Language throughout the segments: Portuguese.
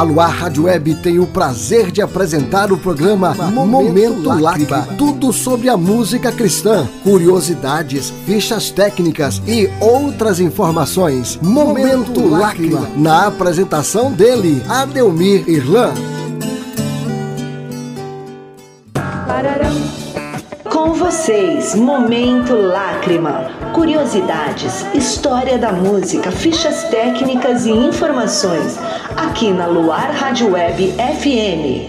A Luar Rádio Web tem o prazer de apresentar o programa Momento, Lágrima. Tudo sobre a música cristã, curiosidades, fichas técnicas e outras informações. Momento, Lágrima. Na apresentação dele, Adelmir Irlan. Com vocês, Momento Lágrima. Curiosidades, história da música, fichas técnicas e informações. Aqui na Luar Rádio Web FM.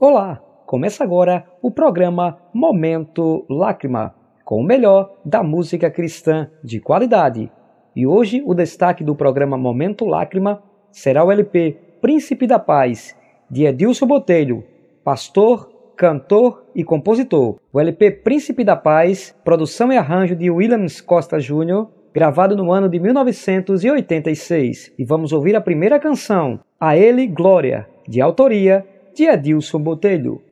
Olá, começa agora o programa Momento Lágrima, com o melhor da música cristã de qualidade. E hoje o destaque do programa Momento Lágrima será o LP Príncipe da Paz, de Edilson Botelho, pastor cantor e compositor. O LP Príncipe da Paz, produção e arranjo de Williams Costa Jr., gravado no ano de 1986. E vamos ouvir a primeira canção, A Ele Glória, de autoria de Edilson Botelho.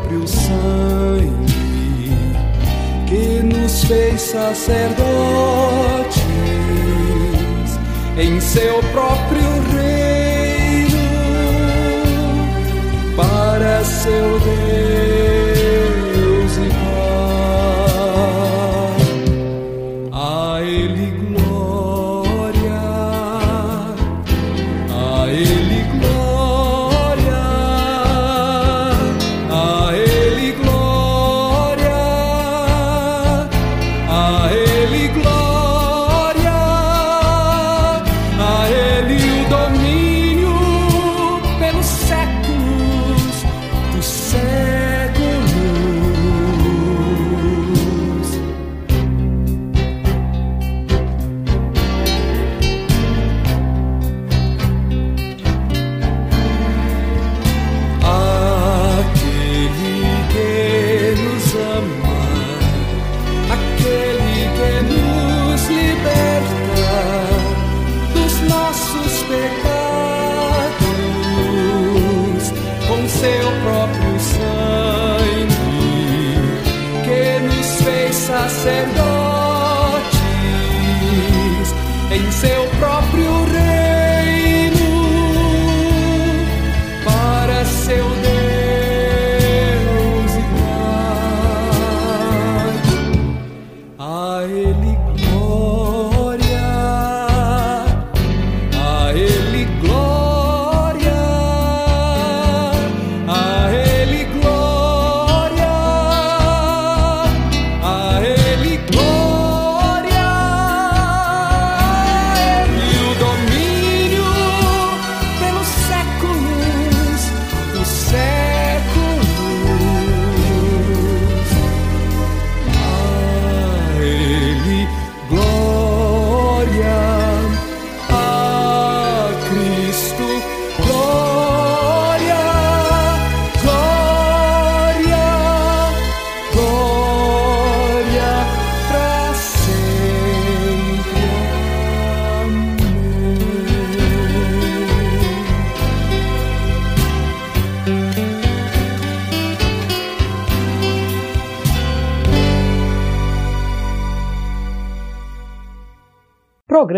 próprio sangue que nos fez sacerdotes em seu próprio reino para seu Deus.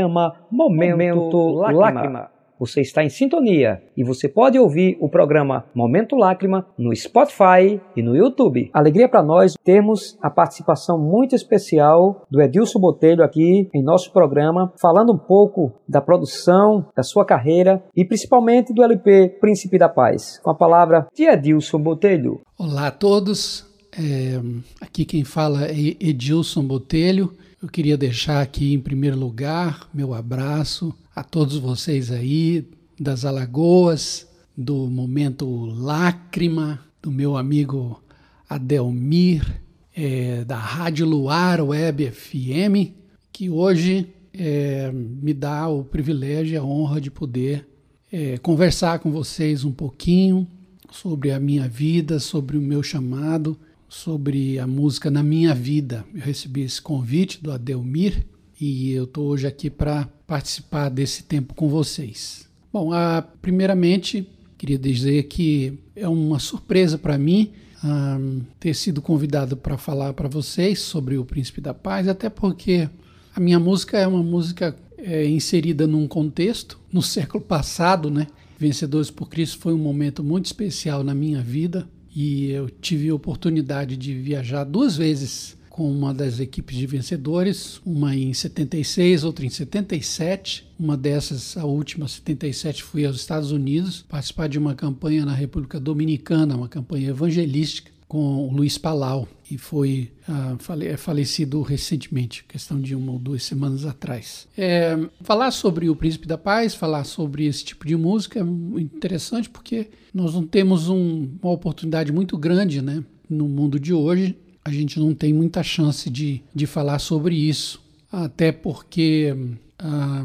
Programa Momento, Momento Lágrima. Lágrima. Você está em sintonia e você pode ouvir o programa Momento Lágrima no Spotify e no YouTube. Alegria para nós termos a participação muito especial do Edilson Botelho aqui em nosso programa, falando um pouco da produção, da sua carreira e principalmente do LP Príncipe da Paz. Com a palavra de Edilson Botelho. Olá a todos, É, aqui quem fala é Edilson Botelho. Eu queria deixar aqui em primeiro lugar meu abraço a todos vocês aí das Alagoas, do momento Lágrima, do meu amigo Adelmir, é, da Rádio Luar Web FM, que hoje é, me dá o privilégio e a honra de poder é, conversar com vocês um pouquinho sobre a minha vida, sobre o meu chamado, sobre a música na minha vida. Eu recebi esse convite do Adelmir e eu estou hoje aqui para participar desse tempo com vocês. Bom, a, primeiramente, queria dizer que é uma surpresa para mim um, ter sido convidado para falar para vocês sobre o Príncipe da Paz, até porque a minha música é uma música é, inserida num contexto, no século passado, né? Vencedores por Cristo foi um momento muito especial na minha vida e eu tive a oportunidade de viajar duas vezes com uma das equipes de vencedores, uma em 76, outra em 77. Uma dessas, a última, 77, fui aos Estados Unidos participar de uma campanha na República Dominicana, uma campanha evangelística com o Luiz Palau e foi ah, fale, é falecido recentemente, questão de uma ou duas semanas atrás. É, falar sobre o Príncipe da Paz, falar sobre esse tipo de música é interessante porque nós não temos um, uma oportunidade muito grande né, no mundo de hoje. A gente não tem muita chance de, de falar sobre isso, até porque ah,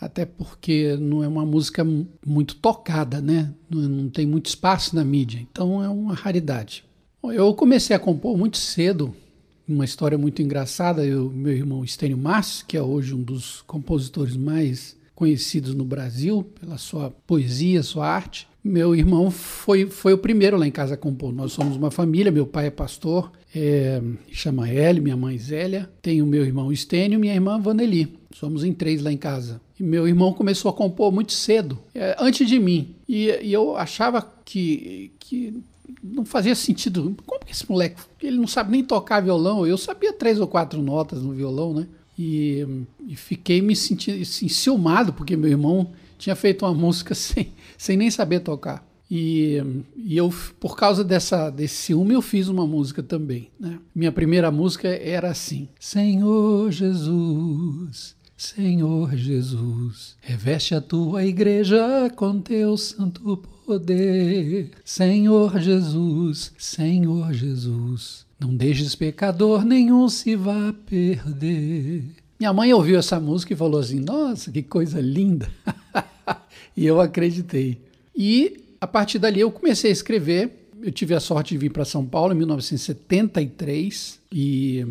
até porque não é uma música muito tocada, né? Não, não tem muito espaço na mídia, então é uma raridade. Eu comecei a compor muito cedo, uma história muito engraçada. Eu, meu irmão Estênio Massi, que é hoje um dos compositores mais conhecidos no Brasil pela sua poesia, sua arte. Meu irmão foi, foi o primeiro lá em casa a compor. Nós somos uma família, meu pai é pastor, é, chama Eli, minha mãe Zélia. Tenho meu irmão Estênio e minha irmã Vaneli. Somos em três lá em casa. E meu irmão começou a compor muito cedo, é, antes de mim. E, e eu achava que, que não fazia sentido. Como que esse moleque, ele não sabe nem tocar violão? Eu sabia três ou quatro notas no violão, né? E, e fiquei me sentindo assim, ciumado, porque meu irmão tinha feito uma música sem, sem nem saber tocar. E, e eu, por causa dessa, desse ciúme, eu fiz uma música também. Né? Minha primeira música era assim: Senhor Jesus, Senhor Jesus, reveste a tua igreja com teu santo poder. Senhor Jesus, Senhor Jesus, não deixes pecador nenhum se vá perder. Minha mãe ouviu essa música e falou assim: Nossa, que coisa linda! e eu acreditei. E a partir dali eu comecei a escrever. Eu tive a sorte de vir para São Paulo em 1973 e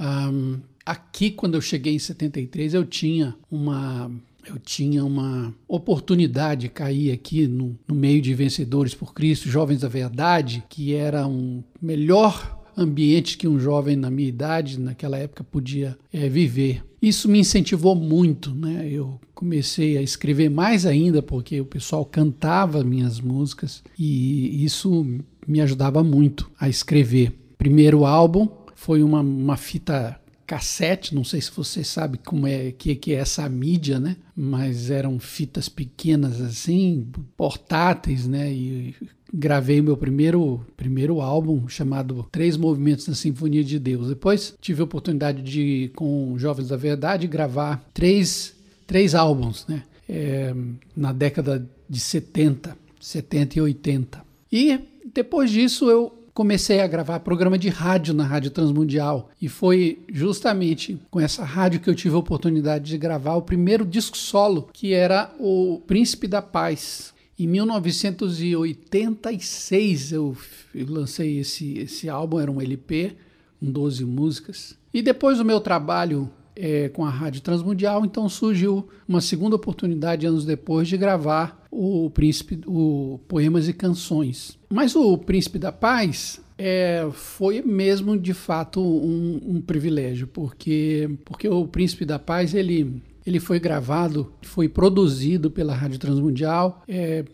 um, aqui quando eu cheguei em 73 eu tinha uma eu tinha uma oportunidade, cair aqui no, no meio de Vencedores por Cristo, Jovens da Verdade, que era um melhor ambiente que um jovem na minha idade, naquela época, podia é, viver. Isso me incentivou muito, né? Eu comecei a escrever mais ainda porque o pessoal cantava minhas músicas e isso me ajudava muito a escrever. Primeiro álbum foi uma, uma fita cassete, não sei se você sabe como é que, que é essa mídia, né? Mas eram fitas pequenas assim, portáteis, né? E gravei meu primeiro primeiro álbum chamado Três Movimentos na Sinfonia de Deus. Depois tive a oportunidade de com Jovens da Verdade gravar três três álbuns, né? É, na década de 70, 70 e 80. E depois disso eu comecei a gravar programa de rádio na Rádio Transmundial. E foi justamente com essa rádio que eu tive a oportunidade de gravar o primeiro disco solo, que era o Príncipe da Paz. Em 1986 eu lancei esse, esse álbum, era um LP, com 12 músicas. E depois do meu trabalho é, com a Rádio Transmundial, então surgiu uma segunda oportunidade anos depois de gravar o Príncipe, o Poemas e Canções. Mas o Príncipe da Paz é, foi mesmo de fato um, um, privilégio, porque, porque o Príncipe da Paz ele, ele foi gravado, foi produzido pela Rádio Transmundial, é,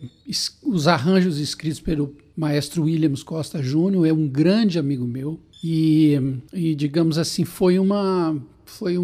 os arranjos escritos pelo maestro Williams Costa Júnior, é um grande amigo meu, e, e digamos assim, foi uma foi um,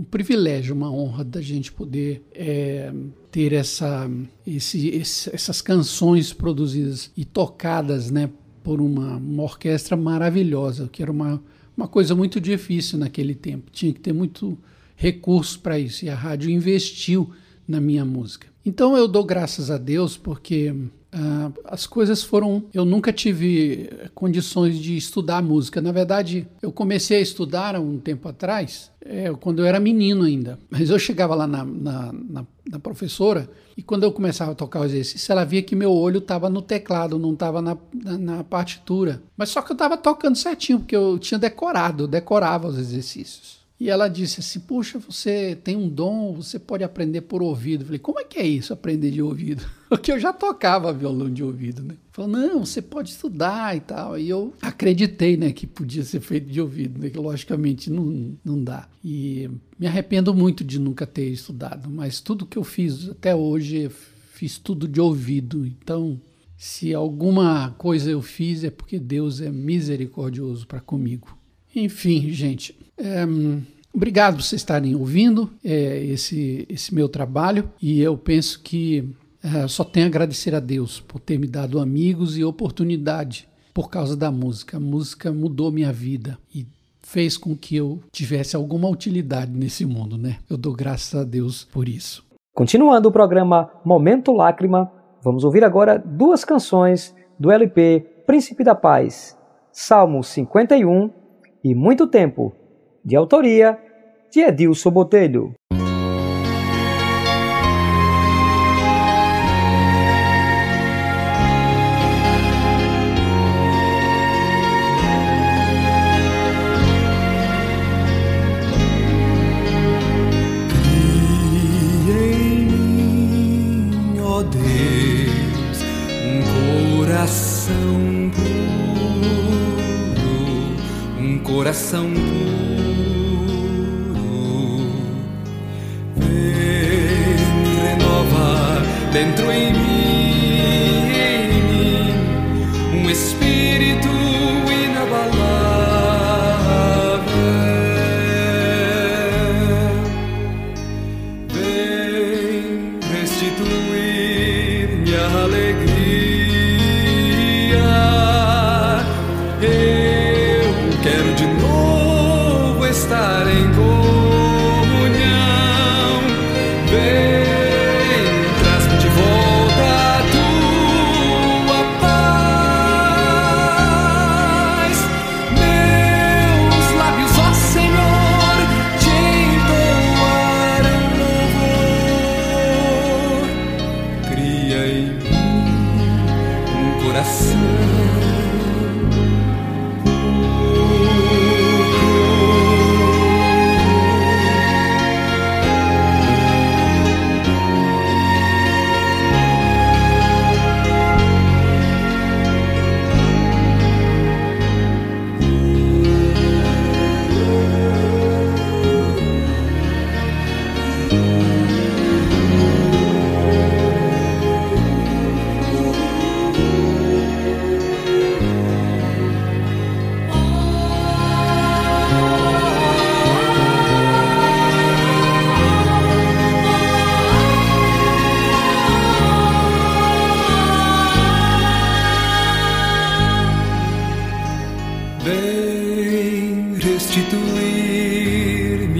um, privilégio, uma honra da gente poder é, ter essa, esse, esse, essas canções produzidas e tocadas né, por uma, uma orquestra maravilhosa, que era uma, uma coisa muito difícil naquele tempo. Tinha que ter muito recurso para isso e a rádio investiu na minha música. Então eu dou graças a Deus porque Uh, as coisas foram. Eu nunca tive condições de estudar música. Na verdade, eu comecei a estudar há um tempo atrás, é, quando eu era menino ainda. Mas eu chegava lá na, na, na, na, professora e quando eu começava a tocar o exercício, ela via que meu olho estava no teclado, não estava na, na, partitura. Mas só que eu estava tocando certinho, porque eu tinha decorado, eu decorava os exercícios. E ela disse assim: Puxa, você tem um dom, você pode aprender por ouvido. Eu falei: Como é que é isso, aprender de ouvido? Porque eu já tocava violão de ouvido, né? Falou: Não, você pode estudar e tal. E eu acreditei, né, que podia ser feito de ouvido, né? Que logicamente não, não dá. E me arrependo muito de nunca ter estudado, mas tudo que eu fiz até hoje, fiz tudo de ouvido. Então, se alguma coisa eu fiz, é porque Deus é misericordioso para comigo. Enfim, gente. É, obrigado por vocês estarem ouvindo é, esse, esse meu trabalho e eu penso que é, só tenho a agradecer a Deus por ter me dado amigos e oportunidade por causa da música. A música mudou minha vida e fez com que eu tivesse alguma utilidade nesse mundo, né? Eu dou graças a Deus por isso. Continuando o programa Momento Lágrima, vamos ouvir agora duas canções do LP Príncipe da Paz, Salmo 51 e Muito Tempo, de autoria de Edilson Botelho. Coração puro.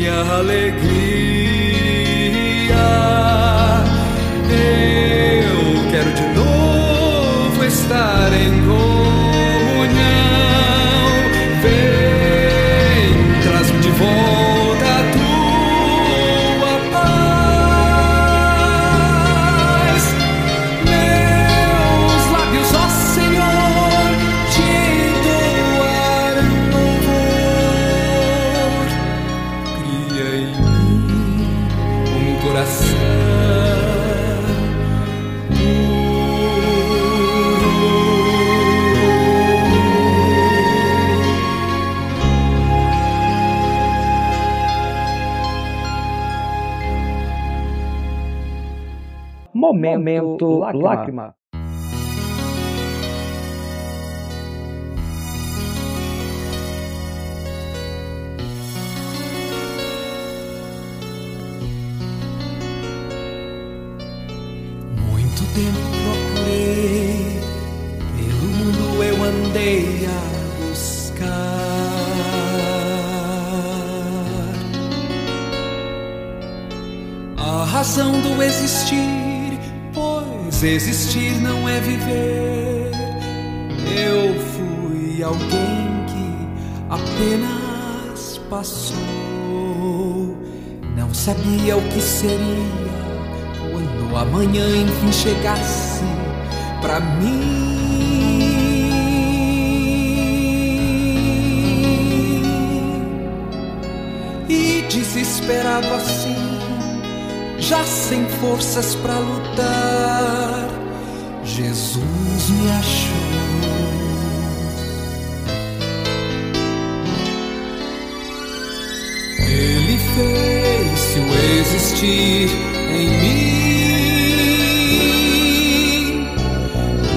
minha alegria. Eu quero de novo estar em Momento, Momento lágrima. lágrima. Muito tempo procurei, pelo mundo eu andei a buscar a razão do existir pois existir não é viver. Eu fui alguém que apenas passou, não sabia o que seria quando amanhã enfim chegasse pra mim. E desesperado assim, já sem forças para lutar, Jesus me achou. Ele fez o existir em mim,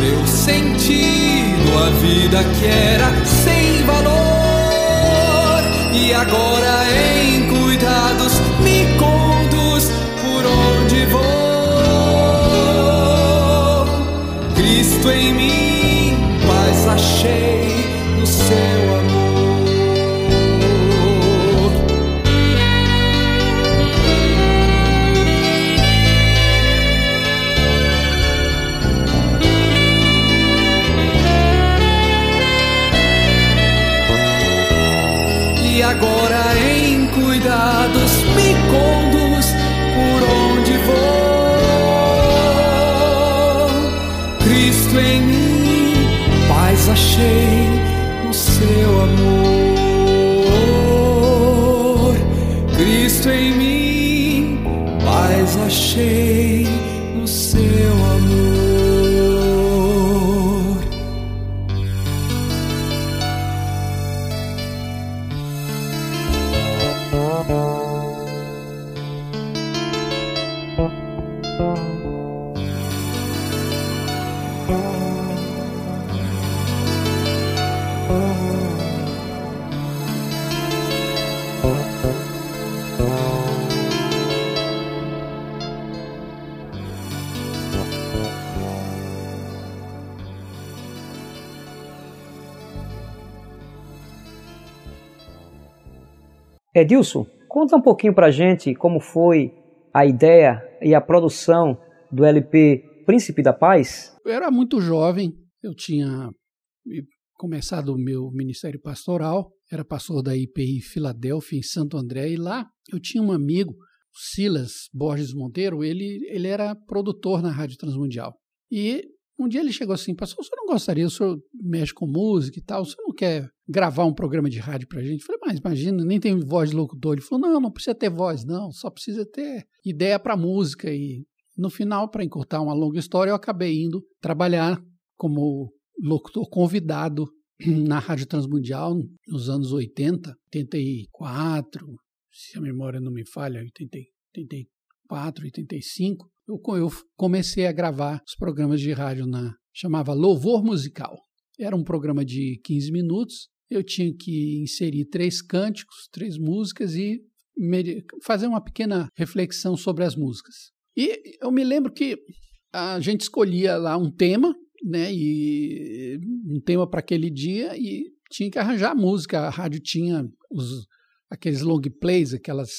deu sentido à vida que era sem valor. E agora em Cristo em mim, paz achei no seu achei no seu amor. Cristo em mim, paz achei Edilson, conta um pouquinho pra gente como foi a ideia e a produção do LP Príncipe da Paz. Eu era muito jovem, eu tinha começado o meu ministério pastoral, era pastor da IPI Filadélfia, em Santo André, e lá eu tinha um amigo, Silas Borges Monteiro, ele, ele era produtor na Rádio Transmundial. E um dia ele chegou assim, pastor, o senhor não gostaria, o senhor mexe com música e tal, o senhor não quer gravar um programa de rádio pra gente? Eu falei, mas imagina, nem tem voz de locutor. Ele falou, não, não precisa ter voz, não, só precisa ter ideia para música. E no final, para encurtar uma longa história, eu acabei indo trabalhar como locutor convidado na Rádio Transmundial nos anos 80, 84, se a memória não me falha, 80, 84, 85 eu, eu comecei a gravar os programas de rádio na chamava Louvor Musical. Era um programa de 15 minutos. Eu tinha que inserir três cânticos, três músicas e fazer uma pequena reflexão sobre as músicas. E eu me lembro que a gente escolhia lá um tema, né, e um tema para aquele dia e tinha que arranjar música. A rádio tinha os, aqueles long plays, aquelas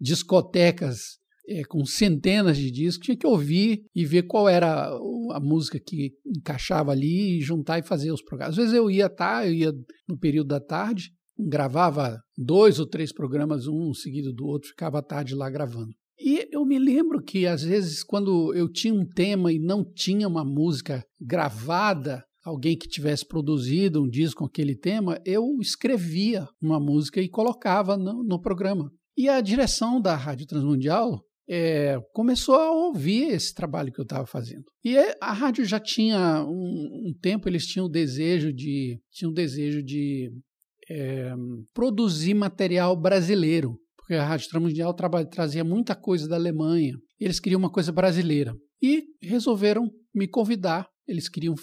discotecas é, com centenas de discos, tinha que ouvir e ver qual era a música que encaixava ali e juntar e fazer os programas. Às vezes eu ia tá, eu ia no período da tarde, gravava dois ou três programas, um seguido do outro, ficava à tarde lá gravando. E eu me lembro que às vezes quando eu tinha um tema e não tinha uma música gravada, alguém que tivesse produzido um disco com aquele tema, eu escrevia uma música e colocava no, no programa. E a direção da Rádio Transmundial é, começou a ouvir esse trabalho que eu estava fazendo. E a rádio já tinha um, um, tempo, eles tinham o desejo de, tinham desejo de é, produzir material brasileiro, porque a Rádio Transmundial trazia muita coisa da Alemanha. Eles queriam uma coisa brasileira e resolveram me convidar. Eles queriam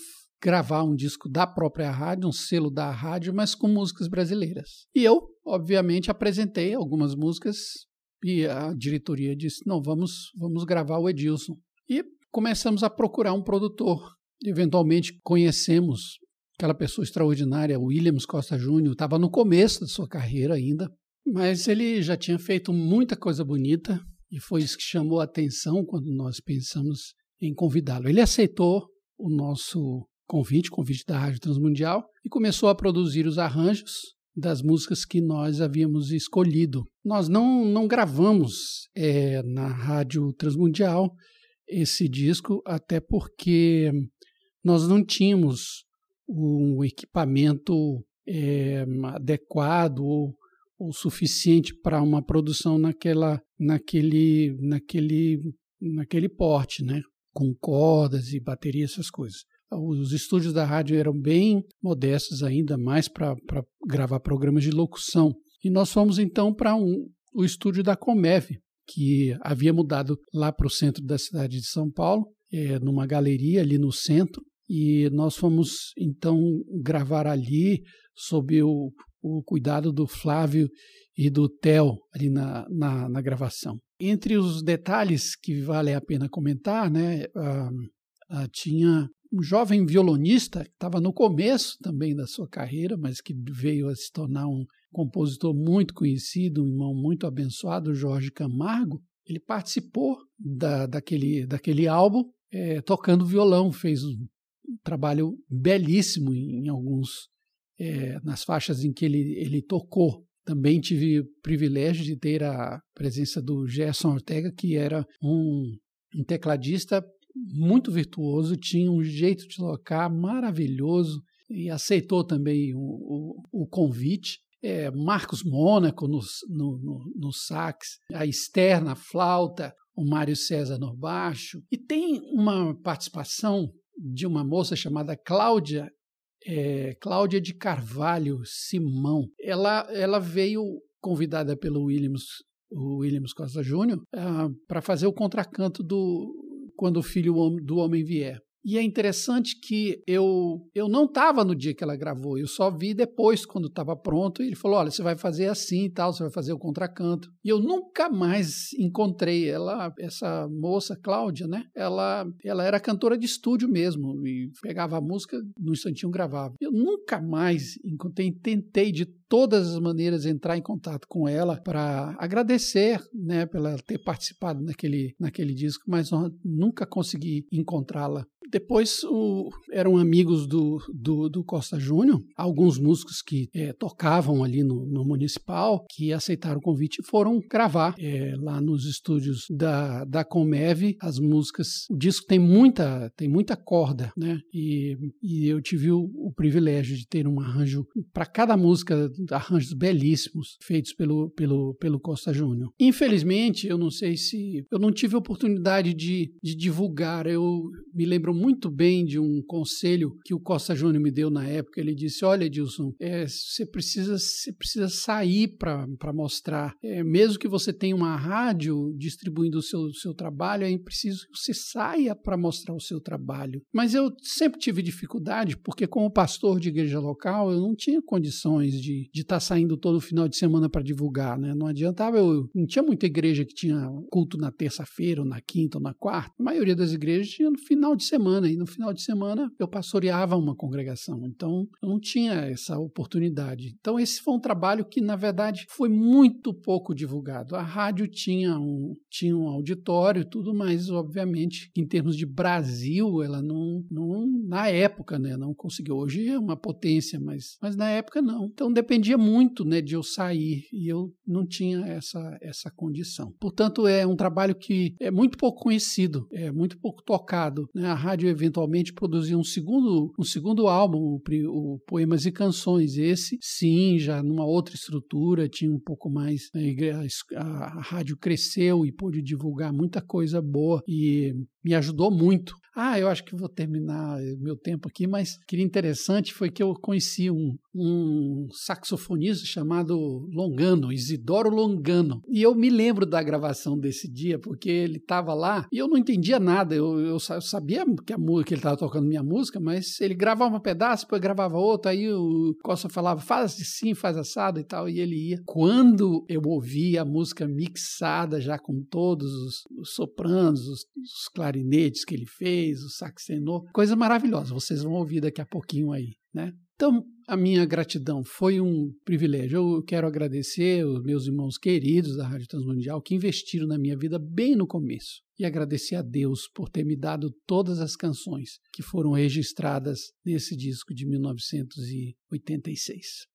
gravar um disco da própria rádio, um selo da rádio, mas com músicas brasileiras. E eu, obviamente, apresentei algumas músicas e a diretoria disse: não, vamos, vamos gravar o Edilson. E começamos a procurar um produtor. Eventualmente conhecemos aquela pessoa extraordinária, Williams Costa Júnior, estava no começo da sua carreira ainda, mas ele já tinha feito muita coisa bonita E foi isso que chamou a atenção quando nós pensamos em convidá-lo. Ele aceitou o nosso convite, convite da Rádio Transmundial, e começou a produzir os arranjos das músicas que nós havíamos escolhido. Nós não, não gravamos é, na Rádio Transmundial esse disco, até porque nós não tínhamos um equipamento é, adequado ou, ou suficiente para uma produção naquela, naquele, naquele, naquele porte, né? com cordas e bateria, essas coisas. Os estúdios da rádio eram bem modestos ainda, mais para gravar programas de locução. E nós fomos então para um, o estúdio da Comev, que havia mudado lá para o centro da cidade de São Paulo, é, numa galeria ali no centro. E nós fomos então gravar ali sob o, o cuidado do Flávio e do Theo ali na, na, na gravação. Entre os detalhes que vale a pena comentar, né, ah, ah, tinha um jovem violonista que estava no começo também da sua carreira, mas que veio a se tornar um compositor muito conhecido, um irmão muito abençoado, Jorge Camargo. Ele participou da, daquele, daquele álbum é, tocando violão, fez um, trabalho belíssimo em, em alguns é, nas faixas em que ele, ele tocou. Também tive o privilégio de ter a presença do Gerson Ortega, que era um, um tecladista muito virtuoso, tinha um jeito de tocar maravilhoso e aceitou também o, o, o convite. É, Marcos Mônaco no, no, no, no, sax, a Esther na flauta, o Mário César no baixo. E tem uma participação de uma moça chamada Cláudia é, Cláudia de Carvalho Simão. Ela, ela veio convidada pelo Williams, o Williams Costa Júnior uh, para fazer o contracanto do Quando o Filho do Homem Vier. E é interessante que eu, eu não estava no dia que ela gravou, eu só vi depois, quando estava pronto. Ele falou: Olha, você vai fazer assim e tal, você vai fazer o contracanto. E eu nunca mais encontrei ela, essa moça, Cláudia, né? Ela, ela era cantora de estúdio mesmo, e pegava a música, no instantinho gravava. Eu nunca mais encontrei, tentei de todas as maneiras entrar em contato com ela para agradecer, né, pela ter participado naquele, naquele disco, mas nunca consegui encontrá-la. Depois o, eram amigos do, do, do Costa Júnior, alguns músicos que é, tocavam ali no, no, Municipal, que aceitaram o convite e foram gravar é, lá nos estúdios da, da Comev as músicas. O disco tem muita, tem muita corda, né? E, e eu tive o, o privilégio de ter um arranjo para cada música arranjos belíssimos feitos pelo, pelo, pelo Costa Júnior. Infelizmente, eu não sei se. Eu não tive oportunidade de, de divulgar. Eu me lembro muito bem de um conselho que o Costa Júnior me deu na época. Ele disse: Olha, Edilson, é, você, precisa, você precisa sair para mostrar. É, mesmo que você tenha uma rádio distribuindo o seu, seu trabalho, é preciso que você saia para mostrar o seu trabalho. Mas eu sempre tive dificuldade, porque, como pastor de igreja local, eu não tinha condições de estar tá saindo todo final de semana para divulgar, né? Não adiantava, eu não tinha muita igreja que tinha culto na terça-feira, ou na quinta, ou na quarta. A maioria das igrejas tinha no final de semana, e no final de semana eu pastoreava uma congregação, então eu não tinha essa oportunidade. Então esse foi um trabalho que, na verdade, foi muito pouco divulgado. A rádio tinha um, tinha um auditório e tudo, mas, obviamente, em termos de Brasil, ela não, não na época, né, não conseguiu. Hoje é uma potência, mas, mas na época não. Então dependia muito né, de eu sair e eu não tinha essa, essa condição. Portanto, é um trabalho que é muito pouco conhecido, é muito pouco tocado. Né? A rádio eventualmente produziu um segundo, um segundo álbum, o, o Poemas e Canções. Esse, sim, já numa outra estrutura, tinha um pouco mais. Né, a, a, a rádio cresceu e pôde divulgar muita coisa boa e me ajudou muito. Ah, eu acho que vou terminar meu tempo aqui, mas que interessante foi que eu conheci um, um saxofonista chamado Longano, Isidoro Longano. E eu me lembro da gravação desse dia, porque ele estava lá e eu não entendia nada. Eu, eu, eu sabia que, a, que ele estava tocando minha música, mas ele gravava um pedaço, depois gravava outro, aí o Costa falava, faz assim, faz assado e tal, e ele ia. Quando eu ouvi a música mixada já com todos os, os sopranos, os, os clarinetes que ele fez, o saxenô, coisa maravilhosa, vocês vão ouvir daqui a pouquinho aí, né? Então, a minha gratidão. Foi um privilégio. Eu quero agradecer os meus irmãos queridos da Rádio Transmundial que investiram na minha vida bem no começo. E agradecer a Deus por ter me dado todas as canções que foram registradas nesse disco de 1986.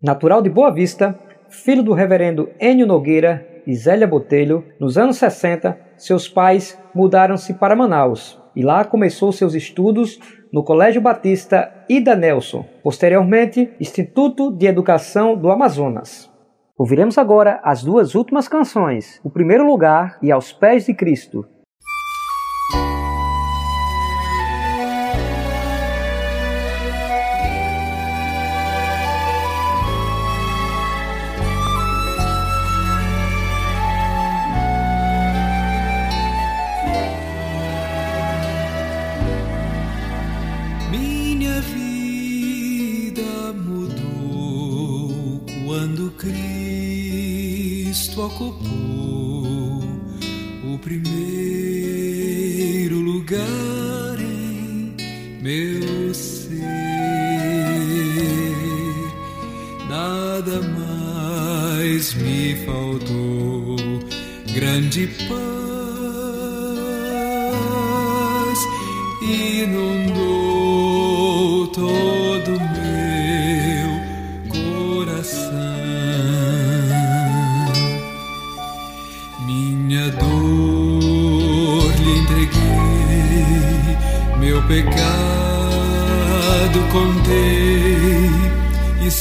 Natural de Boa Vista, filho do reverendo Enio Nogueira e Zélia Botelho, nos anos 60, seus pais mudaram-se para Manaus e lá começou seus estudos no Colégio Batista Ida Nelson, posteriormente Instituto de Educação do Amazonas. Ouviremos agora as duas últimas canções, O Primeiro Lugar e Aos Pés de Cristo,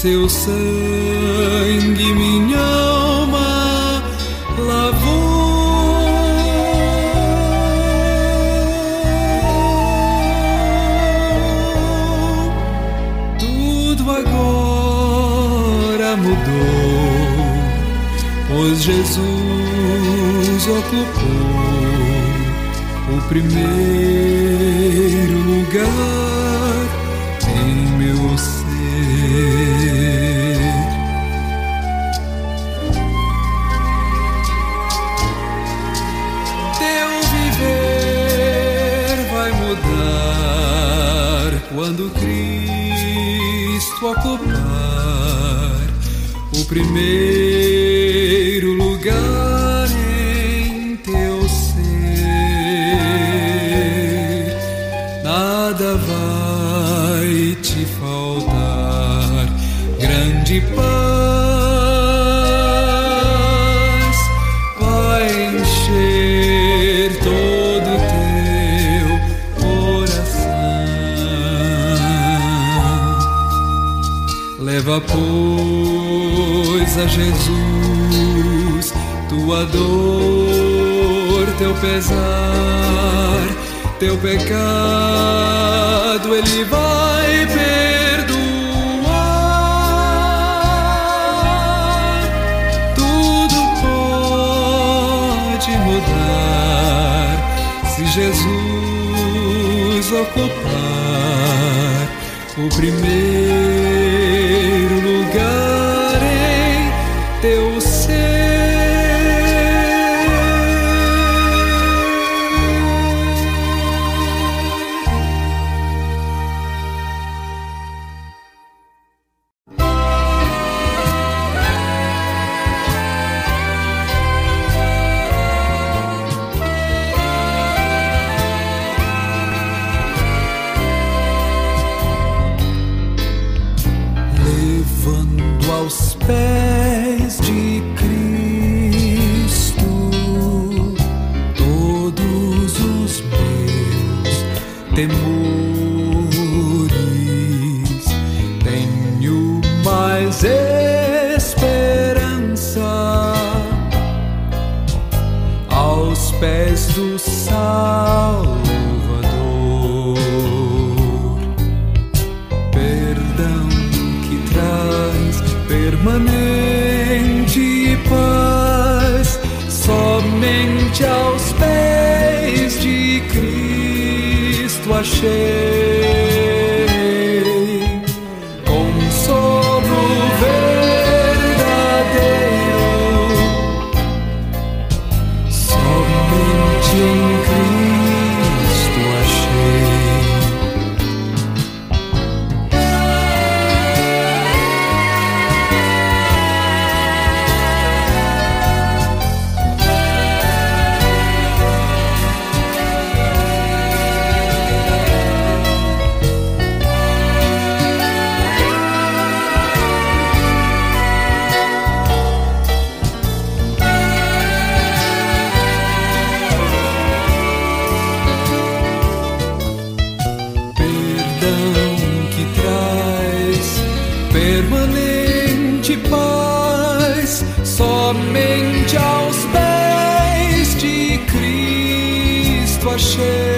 seu sangue minha alma lavou. Tudo agora mudou, pois Jesus ocupou primeiro lugar em meu ser. quando Cristo ocupar o primeiro lugar nada vai te faltar, grande paz. Leva, pois, a Jesus tua dor, teu pesar, teu pecado, Ele vai perdoar. Tudo pode mudar se Jesus ocupar o primeiro teu Somente aos pés de Cristo achei. Cristo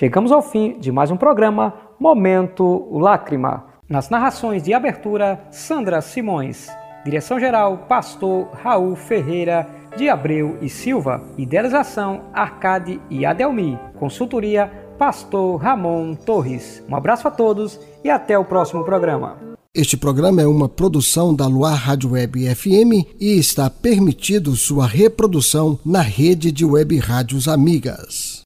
Chegamos ao fim de mais um programa Momento Lágrima. Nas narrações de abertura, Sandra Simões. Direção-geral, Pastor Raul Ferreira de Abreu e Silva. Idealização, Arcade e Adelmi. Consultoria, Pastor Ramon Torres. Um abraço a todos e até o próximo programa. Este programa é uma produção da Luar Rádio Web FM e está permitido sua reprodução na rede de web rádios amigas.